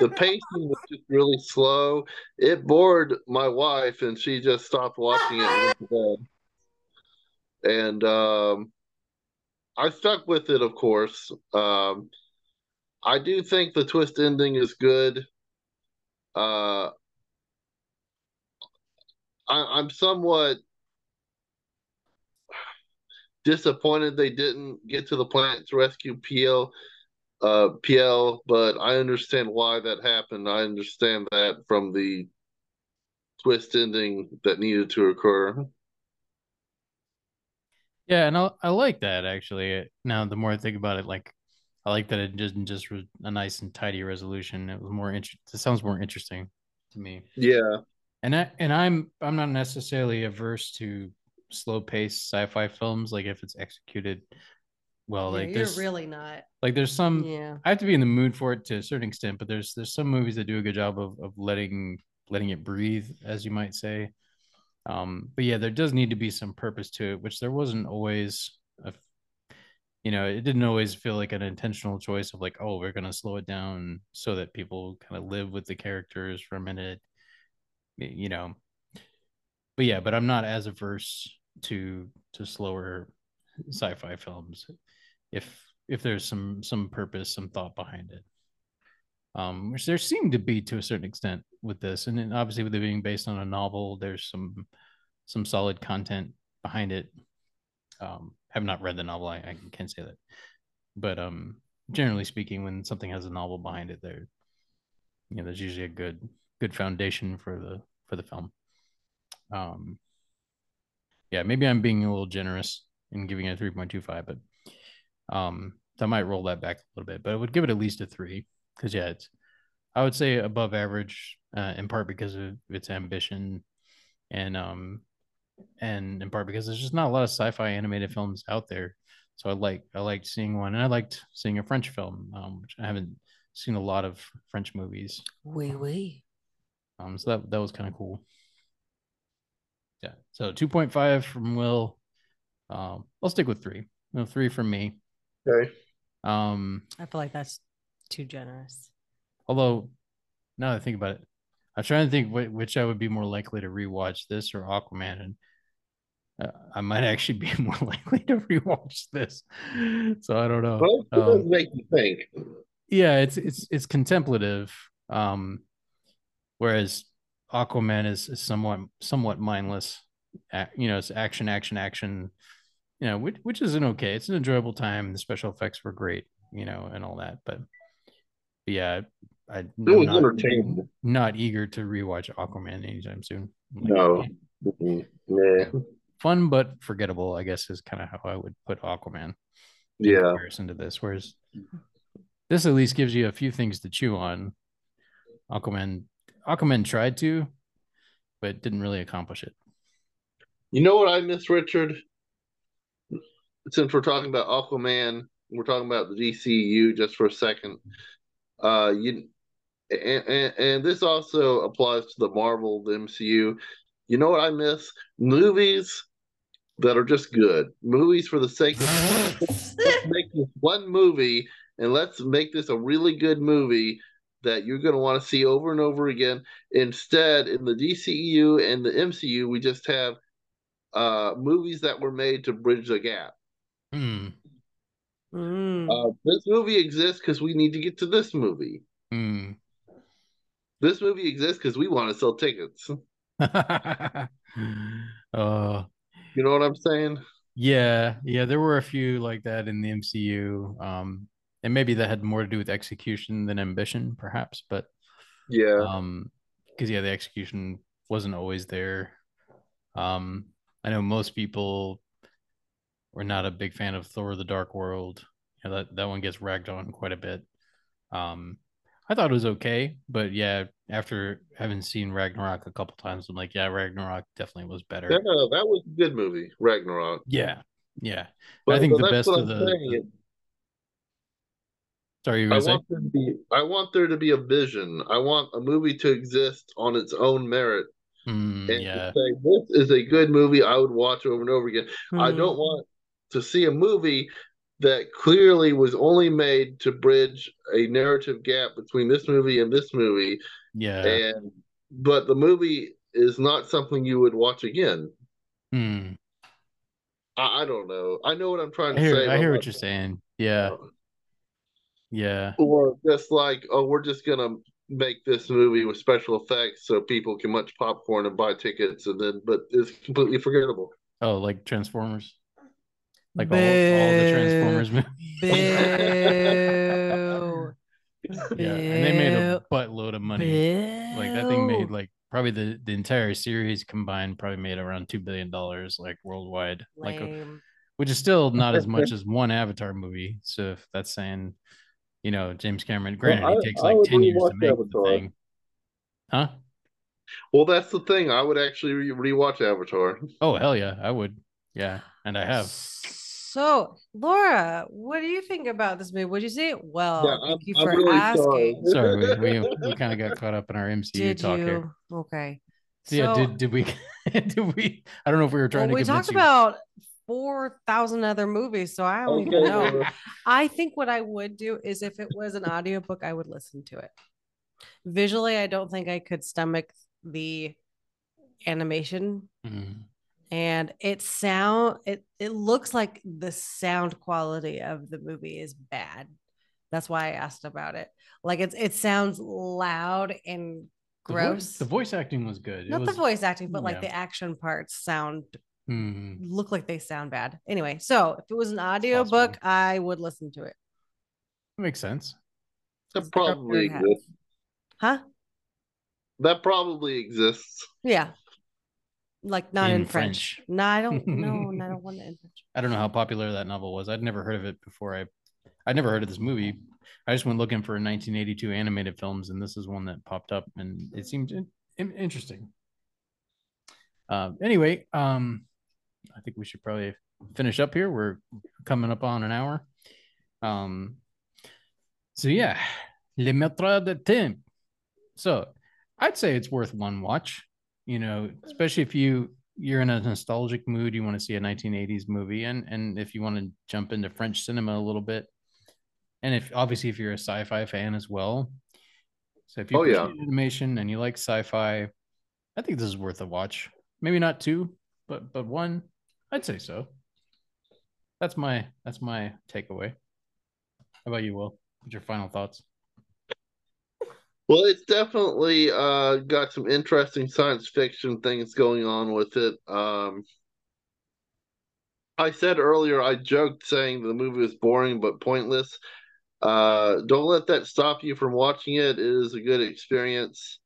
the pacing was just really slow. It bored my wife, and she just stopped watching it and went to bed. And um, I stuck with it, of course. Um, I do think the twist ending is good. Uh, I, I'm somewhat disappointed they didn't get to the planet to rescue Piel, uh, Piel, but I understand why that happened. I understand that from the twist ending that needed to occur. Yeah, and I I like that actually. Now, the more I think about it, like I like that it didn't just was a nice and tidy resolution. It was more interesting. It sounds more interesting to me. Yeah, And I and I'm I'm not necessarily averse to slow paced sci-fi films, like if it's executed well. Yeah, like you're there's really not. like there's some Yeah. I have to be in the mood for it to a certain extent, but there's there's some movies that do a good job of of letting letting it breathe, as you might say. Um, but yeah, there does need to be some purpose to it, which there wasn't always. You know, it didn't always feel like an intentional choice of like, oh, we're gonna slow it down so that people kind of live with the characters for a minute. You know. But yeah, but I'm not as averse to to slower sci-fi films if if there's some some purpose, some thought behind it. Um, which there seemed to be to a certain extent with this, and then obviously with it being based on a novel, there's some some solid content behind it. Um, have not read the novel, I, I can't say that, but um, generally speaking, when something has a novel behind it, there, you know, there's usually a good good foundation for the for the film. Um, yeah, maybe I'm being a little generous in giving it a 3.25, but um, I might roll that back a little bit, but I would give it at least a three because yeah, it's I would say above average, uh, in part because of its ambition, and um, and in part because there's just not a lot of sci-fi animated films out there. So I like I liked seeing one, and I liked seeing a French film, um, which I haven't seen a lot of French movies. Oui, oui. Um, so that that was kind of cool. Yeah. So two point five from Will. Um, I'll stick with three. No, three from me. Okay. Um, I feel like that's too generous. although now that I think about it, I'm trying to think which I would be more likely to rewatch this or Aquaman, and I might actually be more likely to rewatch this. So I don't know. Well, it does Um, make you think. yeah, it's it's it's contemplative. Um, whereas Aquaman is, is somewhat somewhat mindless. You know, it's action, action, action. You know, which which is an okay. It's an enjoyable time. The special effects were great. You know, and all that. But, but yeah, I It was I'm not, entertaining. not eager to rewatch Aquaman anytime soon. Like, No. Mhm. Yeah. Fun but forgettable. I guess is kind of how I would put Aquaman in Yeah. comparison to this. Whereas this at least gives you a few things to chew on. Aquaman, Aquaman tried to, but didn't really accomplish it. You know what I miss, Richard? Since we're talking about Aquaman, we're talking about the DCU just for a second. Uh, you and, and, and this also applies to the Marvel, the MCU. You know what I miss? Movies that are just good. Movies for the sake of let's make this one movie and let's make this a really good movie that you're going to want to see over and over again. Instead, in the DCEU and the MCU, we just have uh, movies that were made to bridge the gap. Hmm. Mm. Uh, this movie exists because we need to get to this movie. Hmm. This movie exists because we want to sell tickets. uh, You know what I'm saying? yeah, yeah, there were a few like that in the MCU. Um, and maybe that had more to do with execution than ambition, perhaps. But Yeah. um, because yeah, the execution wasn't always there. Um, I know most people were not a big fan of Thor: The Dark World. You know, that that one gets ragged on quite a bit. Um, I thought it was okay, but yeah, after having seen Ragnarok a couple times, I'm like, yeah, Ragnarok definitely was better. That, uh, that was a good movie, Ragnarok. Yeah, yeah. But, I think but the best of the- saying. the- Sorry, you were I want there to be I want there to be a vision. I want a movie to exist on its own merit. Hmm, And yeah, to say this is a good movie I would watch over and over again. I Mm. don't want to see a movie that clearly was only made to bridge a narrative gap between this movie and this movie. Yeah. And but the movie is not something you would watch again. Hmm. I, I don't know. I know what I'm trying I to say. hear, but I hear what you're saying. Yeah, yeah. Or just like, oh, we're just gonna make this movie with special effects so people can munch popcorn and buy tickets, and then but it's completely forgettable. Oh, like Transformers, like all, all the Transformers movies. Boo. Yeah, and they made a buttload of money. Like that thing made like probably the the entire series combined probably made around two billion dollars like worldwide. Like uh, Lame. which is still not as much as one Avatar movie. So if that's saying, you know, James Cameron, granted, I- he takes I like would 10 years to rewatch make the Avatar. thing. Huh? Well, that's the thing. I would actually re- rewatch Avatar. Oh, hell yeah. I would. Yeah. And I have. So, Laura, what do you think about this movie? What'd you see it? Well, Yeah, thank I'm- you I'm for really asking. sorry. Sorry, we, we, we kind of got caught up in our MCU Did talk you? here. Okay. So, yeah, did, did we, did we, I don't know if we were trying well, we to convince talked you. about four thousand other movies, so I don't even know. I think what I would do is if it was an audiobook, I would listen to it. Visually, I don't think I could stomach the animation Mhm. And it sound it it looks like the sound quality of the movie is bad. That's why I asked about it. Like it's it sounds loud and The voi- gross. The voice acting was good. It Not the voice acting, but like yeah. the action parts sound Mhm. look like they sound bad. Anyway, so if it was an audiobook, I would listen to it. Makes sense. That probably nerd exists. Huh? That probably exists. Yeah. Like not in, In French. French. No, I don't know. I don't want it in French. I don't know how popular that novel was. I'd never heard of it before. I, I'd never heard of this movie. I just went looking for 1982 animated films, and this is one that popped up, and it seemed in, in- interesting. Uh, anyway, um, I think we should probably finish up here. We're coming up on an hour. Um, so yeah, Le Maître de Temps. So I'd say it's worth one watch. You know, especially if you you're in a nostalgic mood, you want to see a 1980s movie, and and if you want to jump into French cinema a little bit, and if obviously if you're a sci-fi fan as well. So if you Oh, yeah. animation and you like sci-fi, I think this is worth a watch. Maybe not two, but but one, I'd say so. That's my that's my takeaway. How about you, Will? What's your final thoughts? Well, it's definitely uh, got some interesting science fiction things going on with it. Um, I said earlier, I joked saying the movie was boring but pointless. Uh, don't let that stop you from watching it. It is a good experience.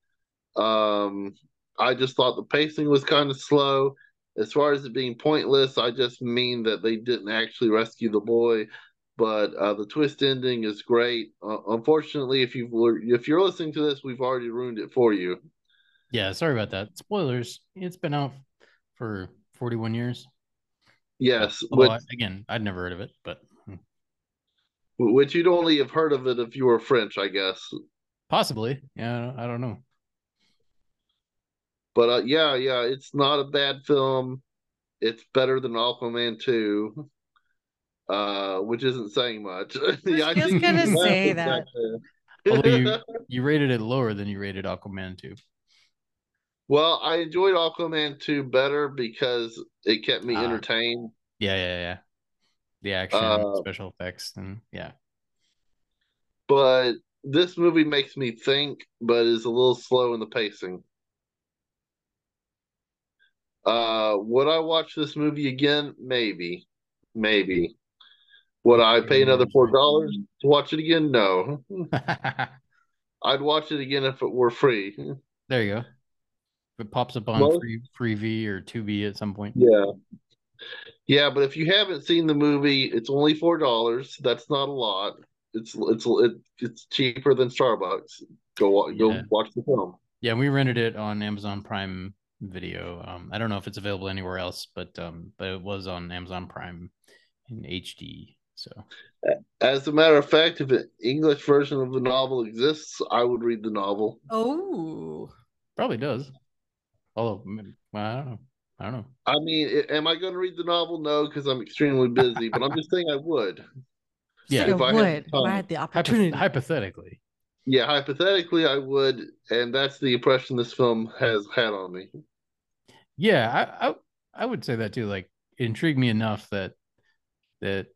Um, I just thought the pacing was kind of slow. As far as it being pointless, I just mean that they didn't actually rescue the boy. But uh, the twist ending is great. Uh, unfortunately, if you if you're listening to this, we've already ruined it for you. Yeah, sorry about that. Spoilers. It's been out for 41 years. Yes, Although which, again, I'd never heard of it, but hmm, which you'd only have heard of it if you were French, I guess. possibly. Yeah, I don't, I don't know. But uh, yeah, yeah, it's not a bad film. It's better than Aquaman 2, uh, which isn't saying much. yeah, I just gonna you say that. Although you you rated it lower than you rated Aquaman 2. well, I enjoyed Aquaman 2 better because it kept me Ah. entertained. Yeah, yeah, yeah. The action, Uh, special effects, and yeah. But this movie makes me think, but is a little slow in the pacing. Uh, would I watch this movie again? Maybe, maybe. Would I pay another four dollars to watch it again? No. I'd watch it again if it were free. there you go. If it pops up on Well- free Freevee or Tubi at some point. Yeah. Yeah, but if you haven't seen the movie, it's only four dollars. That's not a lot. It's it's it, it's cheaper than Starbucks. Go go Yeah. watch the film. Yeah, we rented it on Amazon Prime Video. Um, I don't know if it's available anywhere else, but um, but it was on Amazon Prime in HD. So As a matter of fact, if an English version of the novel exists, I would read the novel. Oh. probably does. Although, I don't know. I don't know. I mean, am I going to read the novel? No, because I'm extremely busy. but I'm just saying I would. Yeah, Like if I I had would. the If I had the opportunity. hypothetically. Yeah, hypothetically, I would, and that's the impression this film has had on me. Yeah, I, I I would say that too. Like, intrigued me enough that that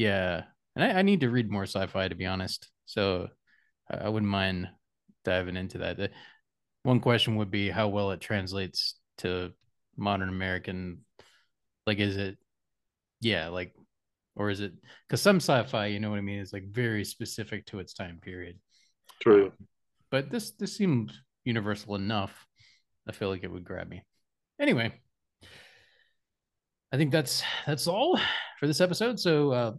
yeah, and I, I need to read more sci-fi to be honest. So I, I wouldn't mind diving into that. The- one question would be how well it translates to modern American. Like, is it yeah, like, or is it because some sci-fi, you know what I mean, is like very specific to its time period. True. Um, but this this seemed universal enough. I feel like it would grab me. Anyway, I think that's that's all for this episode. So uh,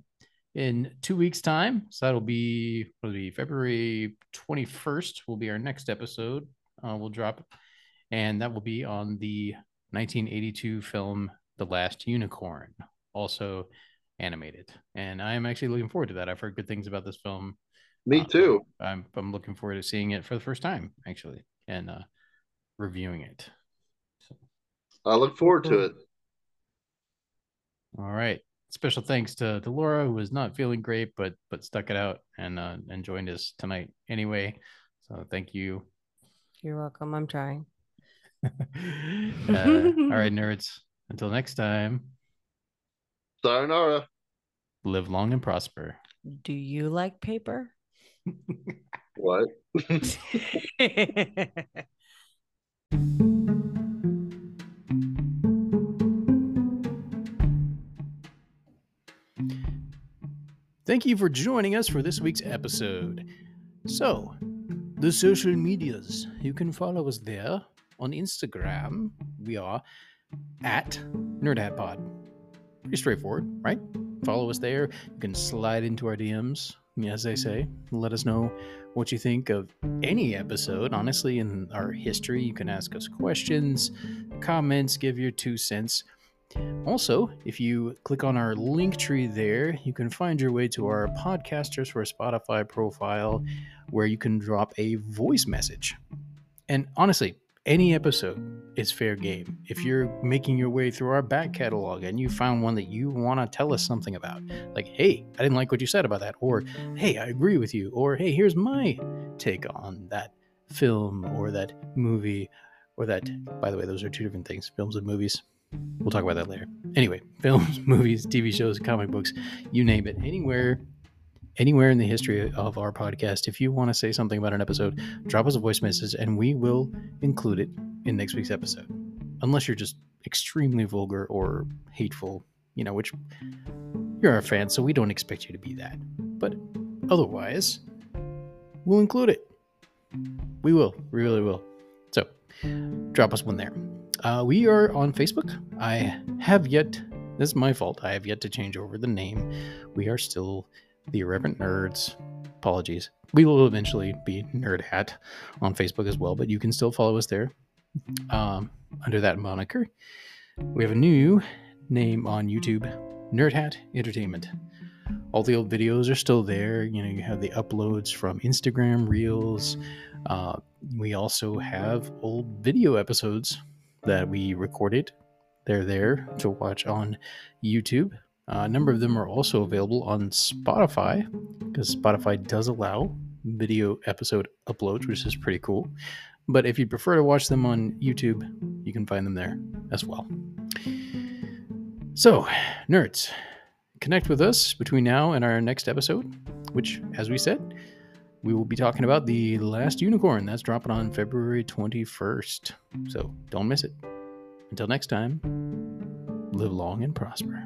in two weeks' time, so that'll be will be February twenty first. Will be our next episode. Uh, we'll drop, and that will be on the 1982 film The Last Unicorn, also animated. And I am actually looking forward to that. I've heard good things about this film. Me Uh, too. I'm I'm looking forward to seeing it for the first time actually and uh reviewing it. So I look forward to it. All right. Special thanks to, to Laura, who was not feeling great, but but stuck it out and uh, and joined us tonight anyway. So thank you. You're welcome. I'm trying. uh, all right, nerds. Until next time, Sayonara. live long and prosper. Do you like paper? What? Thank you for joining us for this week's episode. So, the social medias. You can follow us there on Instagram. We are at NerdHatPod. Pretty straightforward, right? Follow us there. You can slide into our DMs, as they say. Let us know what you think of any episode. Honestly, in our history, you can ask us questions, comments, give your two cents. Also, if you click on our link tree there, you can find your way to our Podcasters for Spotify profile where you can drop a voice message. And honestly, any episode is fair game. If you're making your way through our back catalog and you found one that you want to tell us something about, like, hey, I didn't like what you said about that, or hey, I agree with you, or hey, here's my take on that film or that movie, or that, by the way, those are two different things films and movies. We'll talk about that later. Anyway, films, movies, TV shows, comic books, you name it. Anywhere, anywhere in the history of our podcast, if you want to say something about an episode, drop us a voice message and we will include it in next week's episode. Unless you're just extremely vulgar or hateful, you know, which you're our fan, so we don't expect you to be that. But otherwise, we'll include it. We will. We really will. So drop us one there. Uh, we are on Facebook. I have yet, this is my fault, I have yet to change over the name. We are still the Irreverent Nerds. Apologies. We will eventually be Nerd Hat on Facebook as well, but you can still follow us there um, under that moniker. We have a new name on YouTube Nerd Hat Entertainment. All the old videos are still there. You know, you have the uploads from Instagram Reels. Uh, we also have old video episodes that we recorded. They're there to watch on YouTube. Uh, a number of them are also available on Spotify because Spotify does allow video episode uploads, which is pretty cool. But if you prefer to watch them on YouTube, you can find them there as well. So, nerds, connect with us between now and our next episode, which, as we said, we will be talking about The Last Unicorn. That's dropping on February 21st. So don't miss it. Until next time, live long and prosper.